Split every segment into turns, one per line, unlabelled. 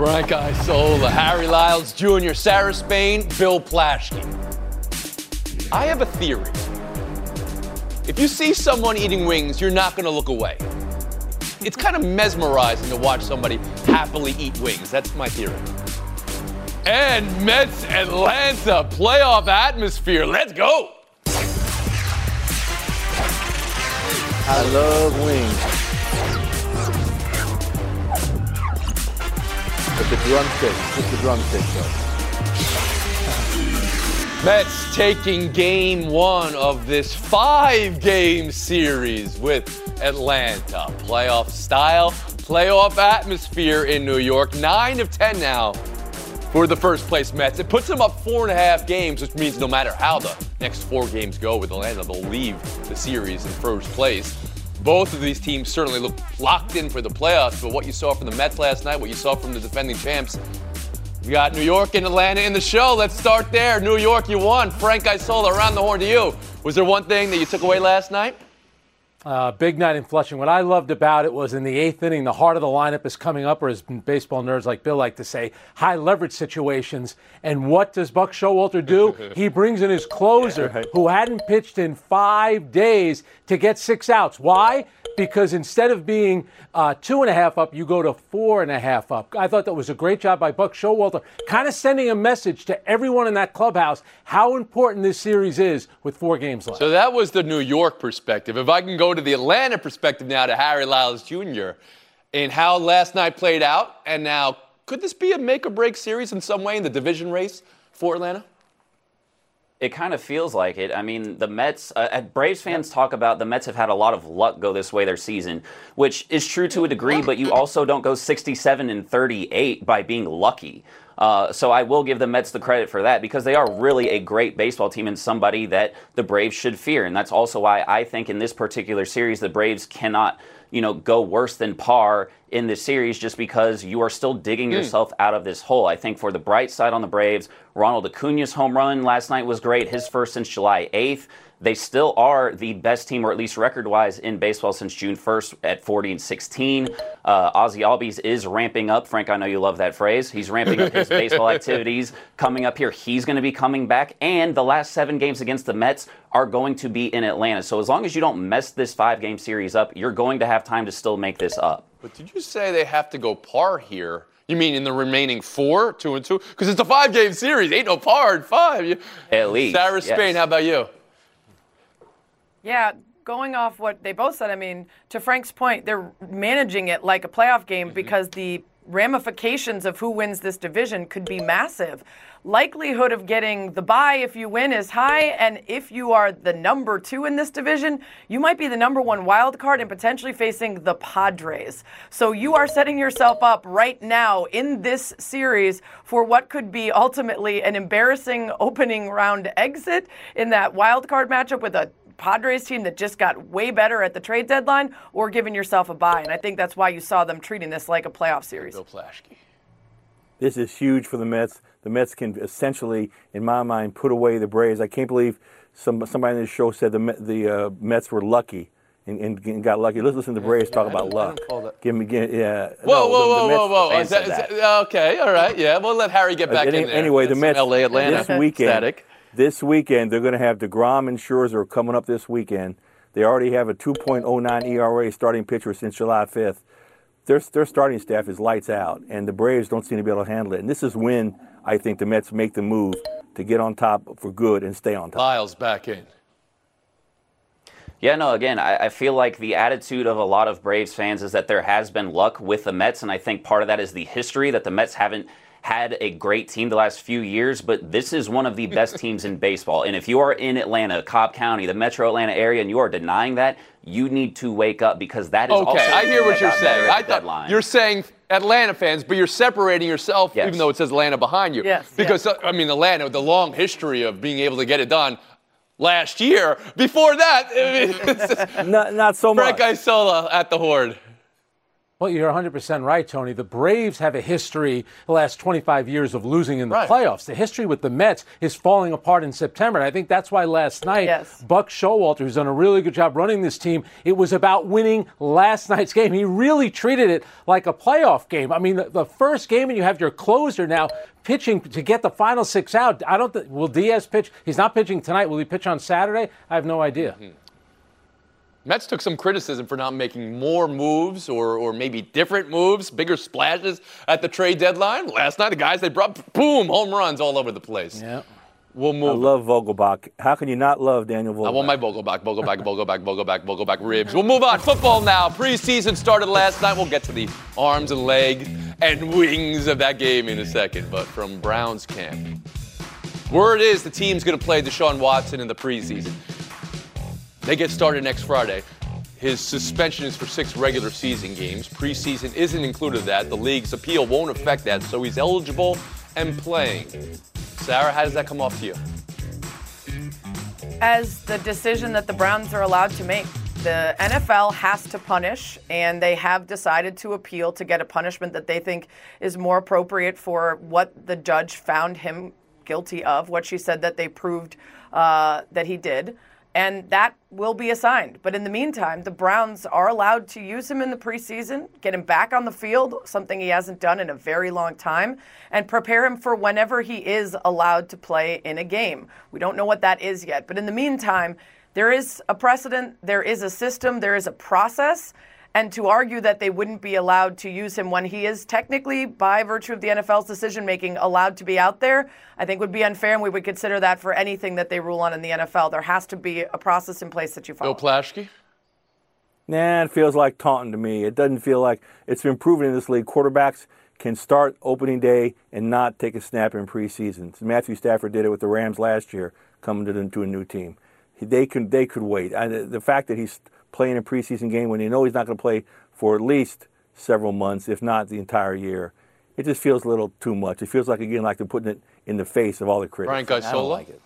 Frank Isola, Harry Lyles Jr., Sarah Spain, Bill Plaschke. I have a theory. If you see someone eating wings, you're not going to look away. It's kind of mesmerizing to watch somebody happily eat wings. That's my theory. And Mets Atlanta playoff atmosphere. Let's go.
I love wings. But the drumstick, just the drumstick though.
Mets taking game one of this five game series with Atlanta. Playoff style, playoff atmosphere in New York. Nine of 10 now for the first place Mets. It puts them up four and a half games, which means no matter how the next four games go with Atlanta, they'll leave the series in first place. Both of these teams certainly look locked in for the playoffs, but what you saw from the Mets last night, what you saw from the defending champs, we got New York and Atlanta in the show. Let's start there. New York, you won. Frank Isola, around the horn to you. Was there one thing that you took away last night?
Uh, big night in Flushing. What I loved about it was in the eighth inning, the heart of the lineup is coming up, or as baseball nerds like Bill like to say, high leverage situations. And what does Buck Showalter do? he brings in his closer, who hadn't pitched in five days, to get six outs. Why? Because instead of being uh, two and a half up, you go to four and a half up. I thought that was a great job by Buck Showalter, kind of sending a message to everyone in that clubhouse how important this series is with four games left.
So that was the New York perspective. If I can go to the Atlanta perspective now to Harry Lyles Jr. and how last night played out, and now could this be a make or break series in some way in the division race for Atlanta?
It kind of feels like it. I mean, the Mets, uh, Braves fans talk about the Mets have had a lot of luck go this way their season, which is true to a degree, but you also don't go 67 and 38 by being lucky. Uh, so I will give the Mets the credit for that because they are really a great baseball team and somebody that the Braves should fear. And that's also why I think in this particular series, the Braves cannot you know, go worse than par in this series just because you are still digging mm. yourself out of this hole. I think for the bright side on the Braves, Ronald Acuna's home run last night was great, his first since July 8th. They still are the best team, or at least record wise, in baseball since June 1st at 40 and 16. Uh, Ozzy Albies is ramping up. Frank, I know you love that phrase. He's ramping up his baseball activities coming up here. He's going to be coming back. And the last seven games against the Mets are going to be in Atlanta. So as long as you don't mess this five game series up, you're going to have time to still make this up.
But did you say they have to go par here? You mean in the remaining four, two and two? Because it's a five game series. Ain't no par in five.
At least.
Sarah Spain, how about you?
Yeah, going off what they both said, I mean, to Frank's point, they're managing it like a playoff game mm-hmm. because the ramifications of who wins this division could be massive. Likelihood of getting the bye if you win is high, and if you are the number two in this division, you might be the number one wild card and potentially facing the Padres. So you are setting yourself up right now in this series for what could be ultimately an embarrassing opening round exit in that wild card matchup with a Padres team that just got way better at the trade deadline or giving yourself a buy. And I think that's why you saw them treating this like a playoff series.
Bill Plaschke.
This is huge for the Mets. The Mets can essentially, in my mind, put away the Braves. I can't believe some, somebody in this show said the, the uh, Mets were lucky. And, and, got lucky. Let's listen to the Braves talk about luck. Give me, give, yeah.
Whoa, no, whoa, the, the whoa, whoa, whoa! Is that, is that, okay, all right, yeah. We'll let Harry get back uh,
any,
in there.
Anyway, the Mets,
LA, Atlanta,
this weekend,
static
this weekend, they're going to have DeGrom and Scherzer coming up this weekend. They already have a 2.09 ERA starting pitcher since July 5th. Their, their starting staff is lights out, and the Braves don't seem to be able to handle it. And this is when I think the Mets make the move to get on top for good and stay on top.
Lyles back in.
Yeah, no, again, I, I, feel like the attitude of a lot of Braves fans is that there has been luck with the Mets, and I think part of that is the history that the Mets haven't had a great team the last few years, but this is one of the best teams in baseball. And if you are in Atlanta, Cobb County, the metro Atlanta area, and you are denying that, you need to wake up because that is
Okay,
also
I hear what you're saying. I thought
deadline.
you're saying Atlanta fans, but you're separating yourself,
Yes.
even though it says Atlanta behind you.
Yes,
Because
yes.
I mean, Atlanta, with the long history of being able to get it done last year. Before that, I mean,
Not, not so much.
Frank Isola at the Horde.
Well, you're 100% right, Tony. The Braves have a history the last 25 years of losing in the
Right.
playoffs. The history with the Mets is falling apart in September. And I think that's why last night,
Yes.
Buck Showalter, who's done a really good job running this team, it was about winning last night's game. He really treated it like a playoff game. I mean, the, the first game, and you have your closer now pitching to get the final six out. I don't. Th- will Diaz pitch? He's not pitching tonight. Will he pitch on Saturday? I have no idea. Mm-hmm.
Mets took some criticism for not making more moves or, or maybe different moves, bigger splashes at the trade deadline. Last night, the guys they brought, boom, home runs all over the place.
Yeah.
We'll move.
I love Vogelbach. How can you not love Daniel Vogelbach?
I want my Vogelback, Vogelback, Vogelback, Vogelback, Vogelback ribs. We'll move on. Football now. Preseason started last night. We'll get to the arms and legs and wings of that game in a second. But from Browns camp, word is the team's going to play Deshaun Watson in the preseason. They get started next Friday. His suspension is for six regular season games. Preseason isn't included in that. The league's appeal won't affect that, so he's eligible and playing. Sarah, how does that come off to you?
as the decision that the Browns are allowed to make. The NFL has to punish, and they have decided to appeal to get a punishment that they think is more appropriate for what the judge found him guilty of, what she said that they proved uh, that he did. And that will be assigned. But in the meantime, the Browns are allowed to use him in the preseason, get him back on the field, something he hasn't done in a very long time, and prepare him for whenever he is allowed to play in a game. We don't know what that is yet. But in the meantime, there is a precedent, there is a system, there is a process. And to argue that they wouldn't be allowed to use him when he is technically, by virtue of the NFL's decision making, allowed to be out there, I think would be unfair, and we would consider that for anything that they rule on in the NFL. There has to be a process in place that you follow.
Bill Plaschke?
Nah, it feels like taunting to me. It doesn't feel like it's been proven in this league. Quarterbacks can start opening day and not take a snap in preseason. Matthew Stafford did it with the Rams last year, coming to, the, to a new team. They could they could wait. I, the fact that he's playing a preseason game when you know he's not going to play for at least several months, if not the entire year, it just feels a little too much. It feels like again like they're putting it in the face of all the critics.
Frank
I don't like it.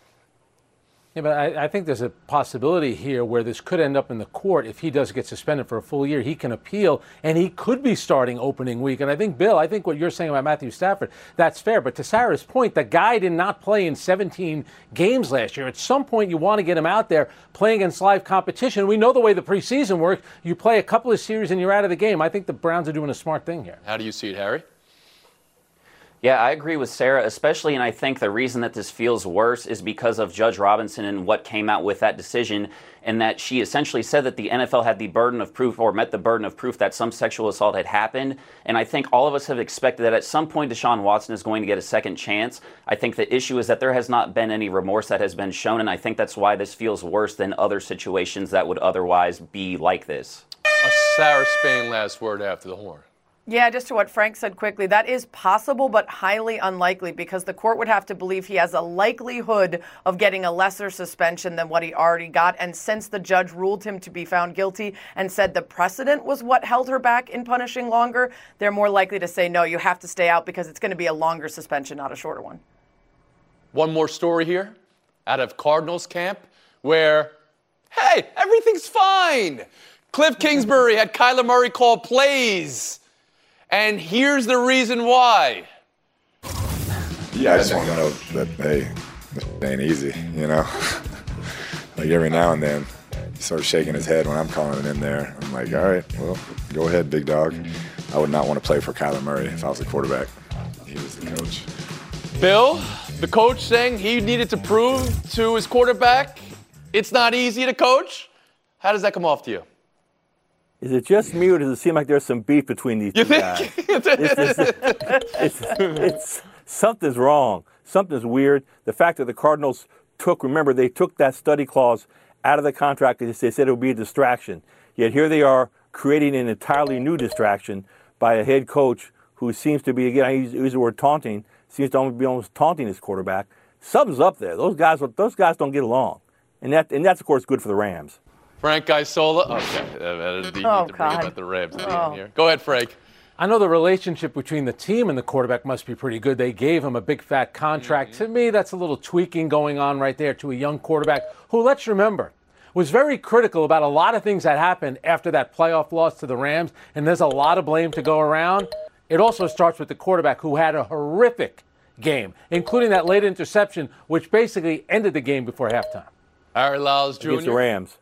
Yeah, but I, I think there's a possibility here where this could end up in the court if he does get suspended for a full year. He can appeal, and he could be starting opening week. And I think, Bill, I think what you're saying about Matthew Stafford, that's fair. But to Sarah's point, the guy did not play in 17 games last year. At some point, you want to get him out there playing against live competition. We know the way the preseason works. You play a couple of series and you're out of the game. I think the Browns are doing a smart thing here.
How do you see it, Harry?
Yeah, I agree with Sarah, especially, and I think the reason that this feels worse is because of Judge Robinson and what came out with that decision, and that she essentially said that the NFL had the burden of proof or met the burden of proof that some sexual assault had happened. And I think all of us have expected that at some point Deshaun Watson is going to get a second chance. I think the issue is that there has not been any remorse that has been shown, and I think that's why this feels worse than other situations that would otherwise be like this.
A sour Spain last word after the horn.
Yeah, just to what Frank said quickly, that is possible but highly unlikely because the court would have to believe he has a likelihood of getting a lesser suspension than what he already got. And since the judge ruled him to be found guilty and said the precedent was what held her back in punishing longer, they're more likely to say, no, you have to stay out because it's going to be a longer suspension, not a shorter one.
One more story here out of Cardinals camp where, hey, everything's fine. Cliff Kingsbury had Kyler Murray call plays. And here's the reason why.
Yeah, I just want to know that hey, this ain't easy, you know. like every now and then, he starts shaking his head when I'm calling it in there. I'm like, all right, well, go ahead, big dog. I would not want to play for Kyler Murray if I was the quarterback. He was the coach.
Bill, the coach saying he needed to prove to his quarterback it's not easy to coach. How does that come off to you?
Is it just me or does it seem like there's some beef between these
You
two
think?
guys? it's, it's, it's, something's wrong. Something's weird. The fact that the Cardinals took, remember, they took that study clause out of the contract because they said it would be a distraction. Yet here they are creating an entirely new distraction by a head coach who seems to be again I use, use the word taunting, seems to be almost taunting his quarterback. Something's up there. Those guys those guys don't get along, and that and that's of course good for the Rams.
Frank Isola. Okay, uh, you need
Oh,
to bring
God.
about the Rams
Oh.
here. Go ahead, Frank.
I know the relationship between the team and the quarterback must be pretty good. They gave him a big fat contract. To me, that's a little tweaking going on right there to a young quarterback who, let's remember, was very critical about a lot of things that happened after that playoff loss to the Rams, and there's a lot of blame to go around. It also starts with the quarterback who had a horrific game, including that late interception, which basically ended the game before halftime.
Harry Lyles Jr.
Against the Rams.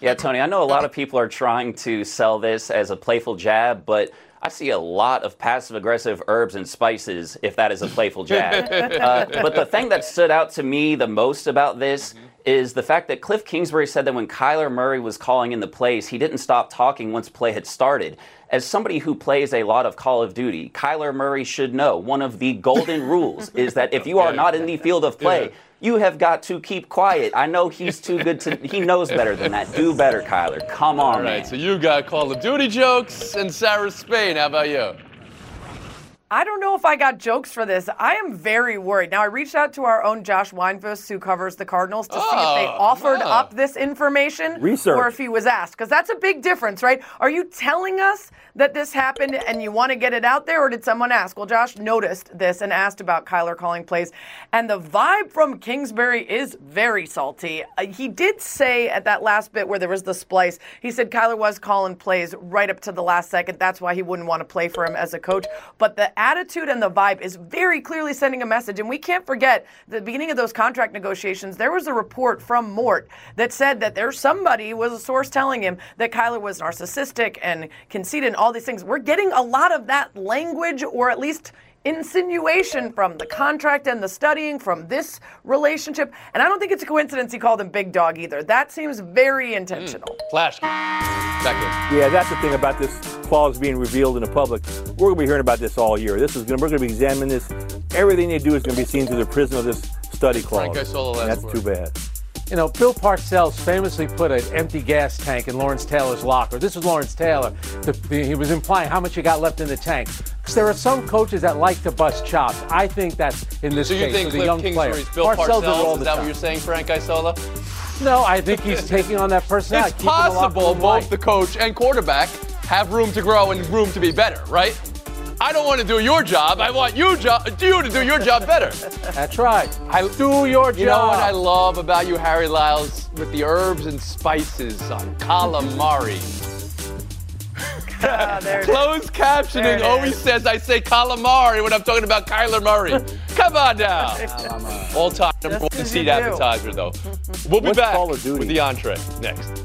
Yeah, Tony, I know a lot of people are trying to sell this as a playful jab, but I see a lot of passive aggressive herbs and spices if that is a playful jab. uh, but the thing that stood out to me the most about this is the fact that Cliff Kingsbury said that when Kyler Murray was calling in the plays, he didn't stop talking once play had started. As somebody who plays a lot of Call of Duty, Kyler Murray should know one of the golden rules is that if you are not in the field of play, you have got to keep quiet. I know he's too good to. He knows better than that. Do better, Kyler. Come on,
All right,
man.
so you got Call of Duty jokes and Sarah Spain. How about you?
I don't know if I got jokes for this. I am very worried. Now, I reached out to our own Josh Weinfuss, who covers the Cardinals, to see if they
Oh,
offered
wow.
up this information
Research.
or if he was asked. Because that's a big difference, right? Are you telling us that this happened and you want to get it out there, or did someone ask? Well, Josh noticed this and asked about Kyler calling plays. And the vibe from Kingsbury is very salty. Uh, he did say at that last bit where there was the splice, he said Kyler was calling plays right up to the last second. That's why he wouldn't want to play for him as a coach. But the attitude and the vibe is very clearly sending a message. And we can't forget the beginning of those contract negotiations, there was a report from Mort that said that there's somebody was a source telling him that Kyler was narcissistic and conceited and all these things. We're getting a lot of that language, or at least insinuation from the contract and the studying from this relationship. And I don't think it's a coincidence he called him Big Dog either. That seems very hmm. intentional.
Flash. Back
Yeah, that's the thing about this clause being revealed in the public. We're going to be hearing about this all year. This is gonna, We're going to be examining this. Everything they do is going to be seen through the prism of this study clause.
Frank, I saw the
And
last
That's too bad.
You know, Bill Parcells famously put an empty gas tank in Lawrence Taylor's locker. This was Lawrence Taylor. The, the, he was implying how much you got left in the tank. Because there are some coaches that like to bust chops. I think that's in this
So you
case
think
with a
Cliff
young player.
Bill
Parcells did it all
Parcells? Is that what you're saying, Frank Isola?
No, I think he's taking on that personality.
It's
keeping the locker
possible both
light.
the coach and quarterback have room to grow and room to be better, right? I don't want to do your job. I want you, jo- you to do your job better.
That's right.
I
Do your job.
You know what I love about you, Harry Lyles, with the herbs and spices on calamari.
Ah, there it is.
Closed captioning always
is.
says I say calamari when I'm talking about Kyler Murray. Come on now. All time number
one
one
'cause
seed advertiser, though. We'll be
What's
back
Call of Duty?
with the entree next.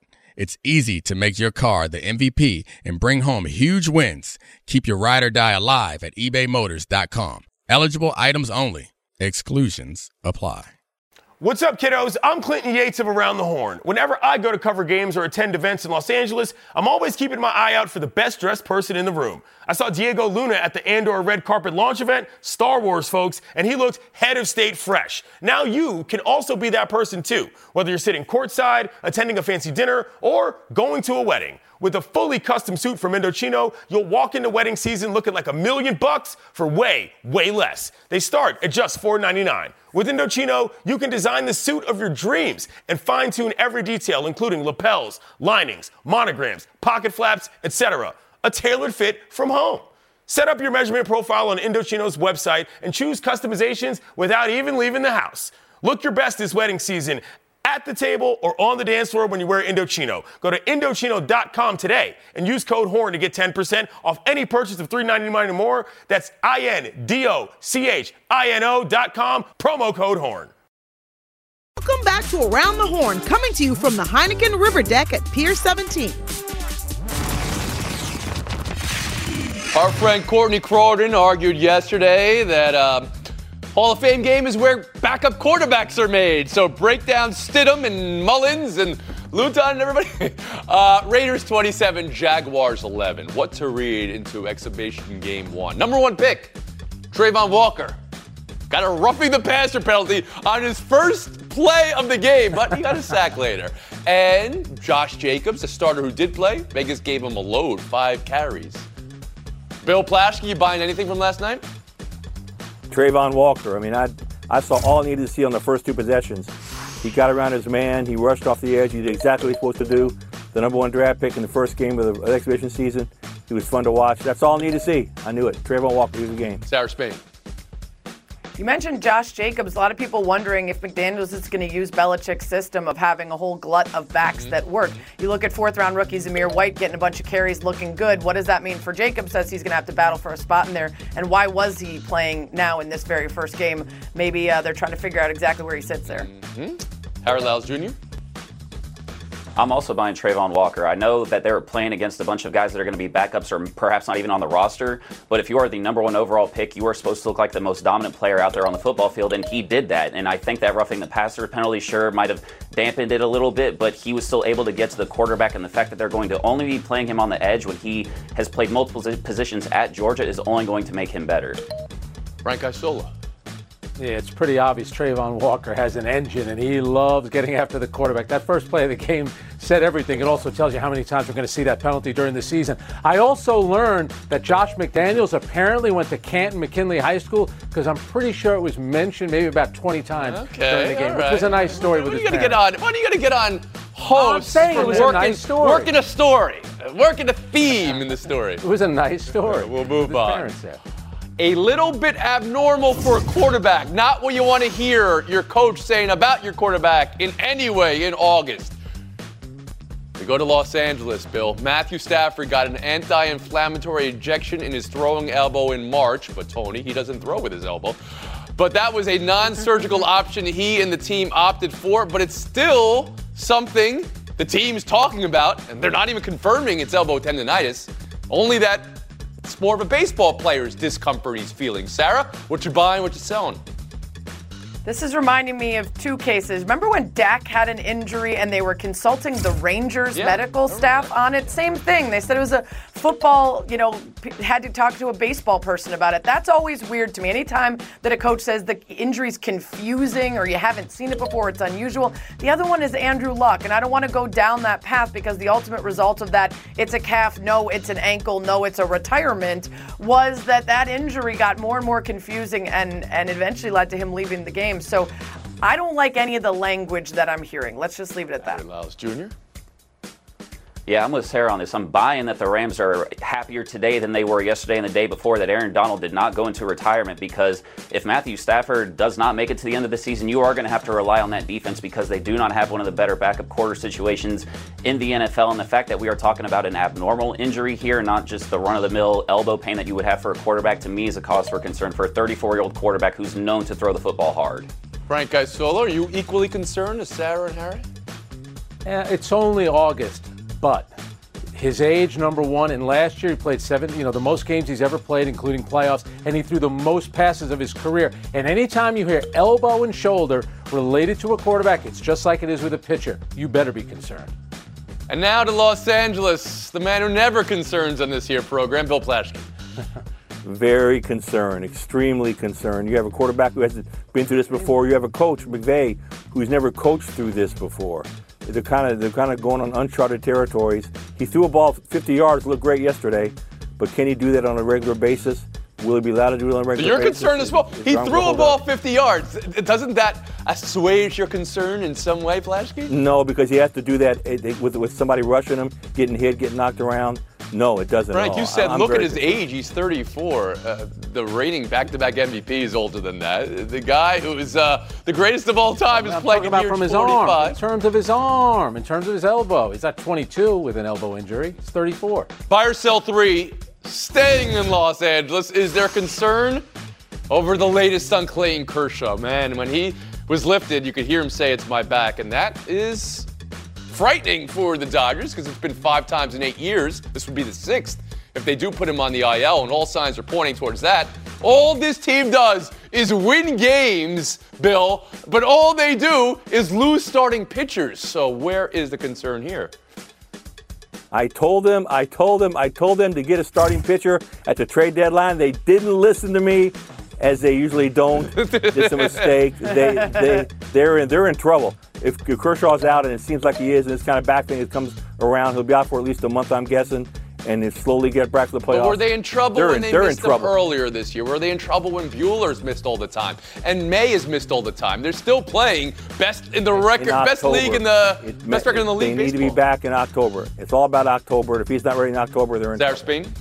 It's easy to make your car the MVP and bring home huge wins. Keep your ride or die alive at ebaymotors.com. Eligible items only. Exclusions apply.
What's up, kiddos? I'm Clinton Yates of Around the Horn. Whenever I go to cover games or attend events in Los Angeles, I'm always keeping my eye out for the best dressed person in the room. I saw Diego Luna at the Andor Red Carpet launch event, Star Wars, folks, and he looked head of state fresh. Now you can also be that person too, whether you're sitting courtside, attending a fancy dinner, or going to a wedding. With a fully custom suit from Indochino, you'll walk into wedding season looking like a million bucks for way, way less. They start at just $4.99. With Indochino, you can design the suit of your dreams and fine tune every detail, including lapels, linings, monograms, pocket flaps, etc. A tailored fit from home. Set up your measurement profile on Indochino's website and choose customizations without even leaving the house. Look your best this wedding season at the table or on the dance floor when you wear Indochino. Go to Indochino.com today and use code HORN to get 10% off any purchase of $3.99 or more. That's I-N-D-O-C-H-I-N-O.com, promo code HORN.
Welcome back to Around the Horn, coming to you from the Heineken River Deck at Pier 17.
Our friend Courtney Cronin argued yesterday that um, Hall of Fame game is where backup quarterbacks are made. So break down Stidham and Mullens and Luton and everybody. Uh, Raiders 27, Jaguars 11. What to read into exhibition game one? Number one pick, Travon Walker. Got a roughing the passer penalty on his first play of the game, but he got a sack later. And Josh Jacobs, a starter who did play, Vegas gave him a load, five carries. Bill Plaschke, you buying anything from last night?
Travon Walker. I mean, I I saw all I needed to see on the first two possessions. He got around his man. He rushed off the edge. He did exactly what he was supposed to do. The number one draft pick in the first game of the exhibition season. He was fun to watch. That's all I needed to see. I knew it. Travon Walker, he was the game.
Sarah Spain.
You mentioned Josh Jacobs. A lot of people wondering if McDaniels is going to use Belichick's system of having a whole glut of backs that work. You look at fourth round rookie Zamir White getting a bunch of carries, looking good. What does that mean for Jacobs? Says he's going to have to battle for a spot in there. And why was he playing now in this very first game? Maybe uh, they're trying to figure out exactly where he sits there.
Harry Lyles Jr.
I'm also buying Travon Walker. I know that they're playing against a bunch of guys that are going to be backups or perhaps not even on the roster. But if you are the number one overall pick, you are supposed to look like the most dominant player out there on the football field, and he did that. And I think that roughing the passer penalty sure might have dampened it a little bit, but he was still able to get to the quarterback. And the fact that they're going to only be playing him on the edge when he has played multiple positions at Georgia is only going to make him better.
Frank Isola.
Yeah, it's pretty obvious Travon Walker has an engine and he loves getting after the quarterback. That first play of the game said everything. It also tells you how many times we're going to see that penalty during the season. I also learned that Josh McDaniels apparently went to Canton McKinley High School because I'm pretty sure it was mentioned maybe about 20 times
Okay,
during the game,
all
which was a nice story
What are you gonna get on? What are you gonna get on?
I'm saying it
for
was a
working,
nice story.
working a story, working a theme in the story.
It was a nice story.
We'll move on. A little bit abnormal for a quarterback. Not what you want to hear your coach saying about your quarterback in any way in August. We go to Los Angeles, Bill. Matthew Stafford got an anti inflammatory injection in his throwing elbow in March, but Tony, he doesn't throw with his elbow. But that was a non surgical option he and the team opted for, but it's still something the team's talking about, and they're not even confirming it's elbow tendonitis, only that it's more of a baseball player's discomfort he's feeling. Sarah, what you buying, what you selling?
This is reminding me of two cases. Remember when Dak had an injury and they were consulting the Rangers
Yeah,
medical staff
that.
on it? Same thing. They said it was a football, you know, p- had to talk to a baseball person about it. That's always weird to me. Anytime that a coach says the injury's confusing or you haven't seen it before, it's unusual. The other one is Andrew Luck, and I don't want to go down that path because the ultimate result of that, it's a calf, no, it's an ankle, no, it's a retirement, was that that injury got more and more confusing and, and eventually led to him leaving the game. So I don't like any of the language that I'm hearing. Let's just leave it at that.
Lyles Jr.
Yeah, I'm with Sarah on this. I'm buying that the Rams are happier today than they were yesterday and the day before that Aaron Donald did not go into retirement because if Matthew Stafford does not make it to the end of the season, you are going to have to rely on that defense because they do not have one of the better backup quarter situations in the NFL. And the fact that we are talking about an abnormal injury here, not just the run of the mill elbow pain that you would have for a quarterback, to me is a cause for concern for a 34 year old quarterback who's known to throw the football hard.
Frank Isola, are you equally concerned as Sarah and Harry?
Yeah, it's only August, but his age, number one, and last year he played seven, you know, the most games he's ever played, including playoffs, and he threw the most passes of his career. And anytime you hear elbow and shoulder related to a quarterback, it's just like it is with a pitcher. You better be concerned.
And now to Los Angeles, the man who never concerns on this here program, Bill Plaschke.
Very concerned, extremely concerned. You have a quarterback who hasn't been through this before. You have a coach, McVay, who's never coached through this before. They're kind of they're kind of going on uncharted territories. He threw a ball 50 yards, looked great yesterday, but can he do that on a regular basis? Will he be allowed to do it on a regular
you're
basis?
concerned as well. He threw a ball
up?
50 yards. Doesn't that assuage your concern in some way, Plaschke?
No, because he has to do that eh, with with somebody rushing him, getting hit, getting knocked around. No, it doesn't.
Frank,
at all.
you said
I'm
look at
very
his age. He's 34. Uh, the reigning back-to-back MVP is older than that. The guy who is uh, the greatest of all time is
I'm
playing
about from his
45.
arm. In terms of his arm, in terms of his elbow. He's not 22 with an elbow injury. He's 34.
Buy or sell three, staying in Los Angeles. Is there concern over the latest on Clayton Kershaw? Man, when he was lifted, you could hear him say, It's my back. And that is frightening for the Dodgers because it's been five times in eight years. This would be the sixth if they do put him on the IL, and all signs are pointing towards that. All this team does is win games, Bill, but all they do is lose starting pitchers. So where is the concern here?
I told them, I told them, I told them to get a starting pitcher at the trade deadline. They didn't listen to me, as they usually don't. it's a mistake. They, they, they're in, they're in trouble. If Kershaw's out, and it seems like he is, and this kind of back thing that comes around, he'll be out for at least a month, I'm guessing, and then slowly get back to the playoffs.
But were they in trouble
They're
when
in-
they missed them earlier this year? Were they in trouble when Buehler's missed all the time and May has missed all the time? They're still playing best in the record,
in
best league in the
It-
best record in the league.
They
league.
need to be back in October. It's all about October. If he's not ready in October, they're in.
Spain?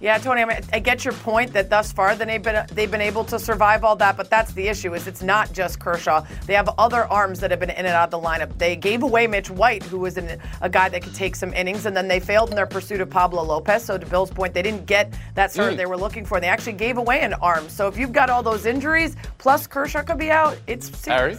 Yeah, Tony, I, mean, I get your point that thus far they've been they've been able to survive all that, but that's the issue. Is it's not just Kershaw. They have other arms that have been in and out of the lineup. They gave away Mitch White, who was an, a guy that could take some innings, and then they failed in their pursuit of Pablo Lopez. So to Bill's point, they didn't get that starter
Mm.
they were looking for. They actually gave away an arm. So if you've got all those injuries, plus Kershaw could be out, it's
Harry?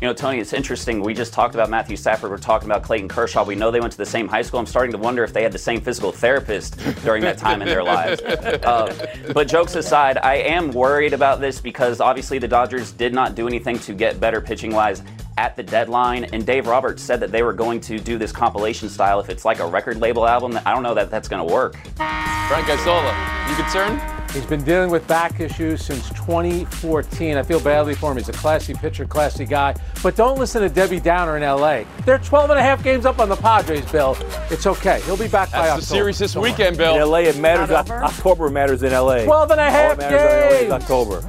You know, Tony, it's interesting. We just talked about Matthew Stafford. We're talking about Clayton Kershaw. We know they went to the same high school. I'm starting to wonder if they had the same physical therapist during that time in their lives. Uh, but jokes aside, I am worried about this because obviously the Dodgers did not do anything to get better pitching wise at the deadline. And Dave Roberts said that they were going to do this compilation style. If it's like a record label album, I don't know that that's going to work.
Frank Isola, you concerned?
He's been dealing with back issues since 2014. I feel badly for him. He's a classy pitcher, classy guy. But don't listen to Debbie Downer in LA. They're 12 and a half games up on the Padres, Bill. It's okay. He'll be back by
That's
October.
the series this
Don't
weekend, Bill.
In LA, it matters.
Not
October matters in LA.
12 and a
All
half
that matters in LA is
games.
October.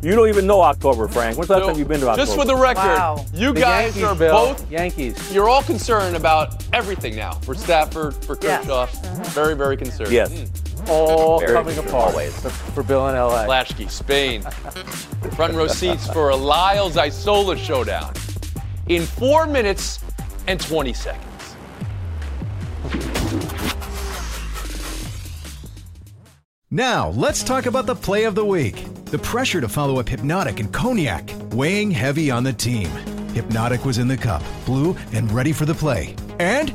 You don't even know October, Frank. When's the last
So,
time you've been to October?
Just for the record,
Wow.
you
The
guys
Yankees,
are
Bill.
both
Yankees.
you're all concerned about everything now for Stafford, for
Yes.
Kershaw. Very, very concerned.
Yes.
Mm.
All
Very
coming
good,
apart
always.
for, for Bill in LA.
Plaschke, Spain. Front row seats for a Lyles Isola showdown in four minutes and 20 seconds.
Now, let's talk about the play of the week. The pressure to follow up Hypnotic and Cognac, weighing heavy on the team. Hypnotic was in the cup, blue, and ready for the play. And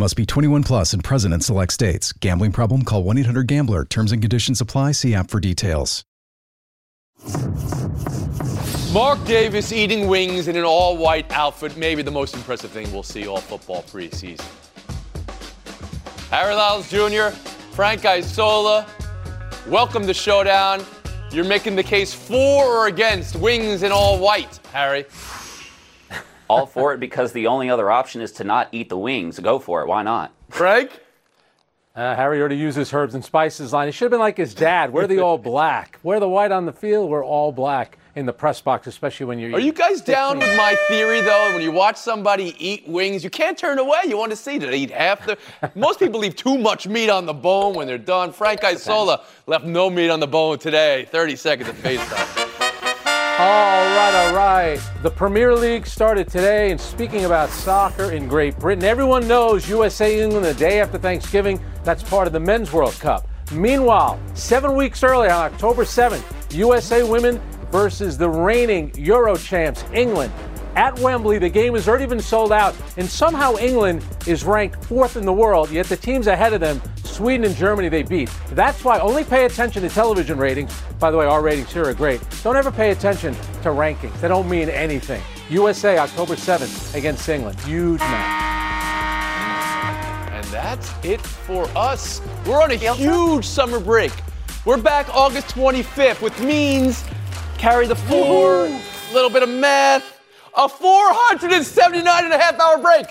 Must be 21 plus and present in select states. Gambling problem? Call 1 800 Gambler. Terms and conditions apply. See app for details.
Mark Davis eating wings in an all white outfit, maybe the most impressive thing we'll see all football preseason. Harry Lyles Jr., Frank Isola, welcome to Showdown. You're making the case for or against wings in all white, Harry.
All for it because the only other option is to not eat the wings. Go for it. Why not?
Frank?
Uh, Harry already uses herbs and spices line. He should have been like his dad. We're the all black. We're the white on the field. We're all black in the press box, especially when you're.
Are you guys down with my theory though? When you watch somebody eat wings, you can't turn away. You want to see. Did they eat half the? Most people leave too much meat on the bone when they're done. Frank Isola left no meat on the bone today. 30 seconds of FaceTime.
All right, all right. The Premier League started today, and speaking about soccer in Great Britain, everyone knows USA England the day after Thanksgiving. That's part of the Men's World Cup. Meanwhile, seven weeks earlier, on October 7th, USA women versus the reigning Euro champs, England. At Wembley, the game has already been sold out, and somehow England is ranked fourth in the world, yet the teams ahead of them, Sweden and Germany, they beat. That's why only pay attention to television ratings. By the way, our ratings here are great. Don't ever pay attention to rankings, they don't mean anything. USA, October 7th against England. Huge match.
And that's it for us. We're on a huge summer break. We're back August 25th, which means carry the four, a little bit of math, a 479 and a half hour break.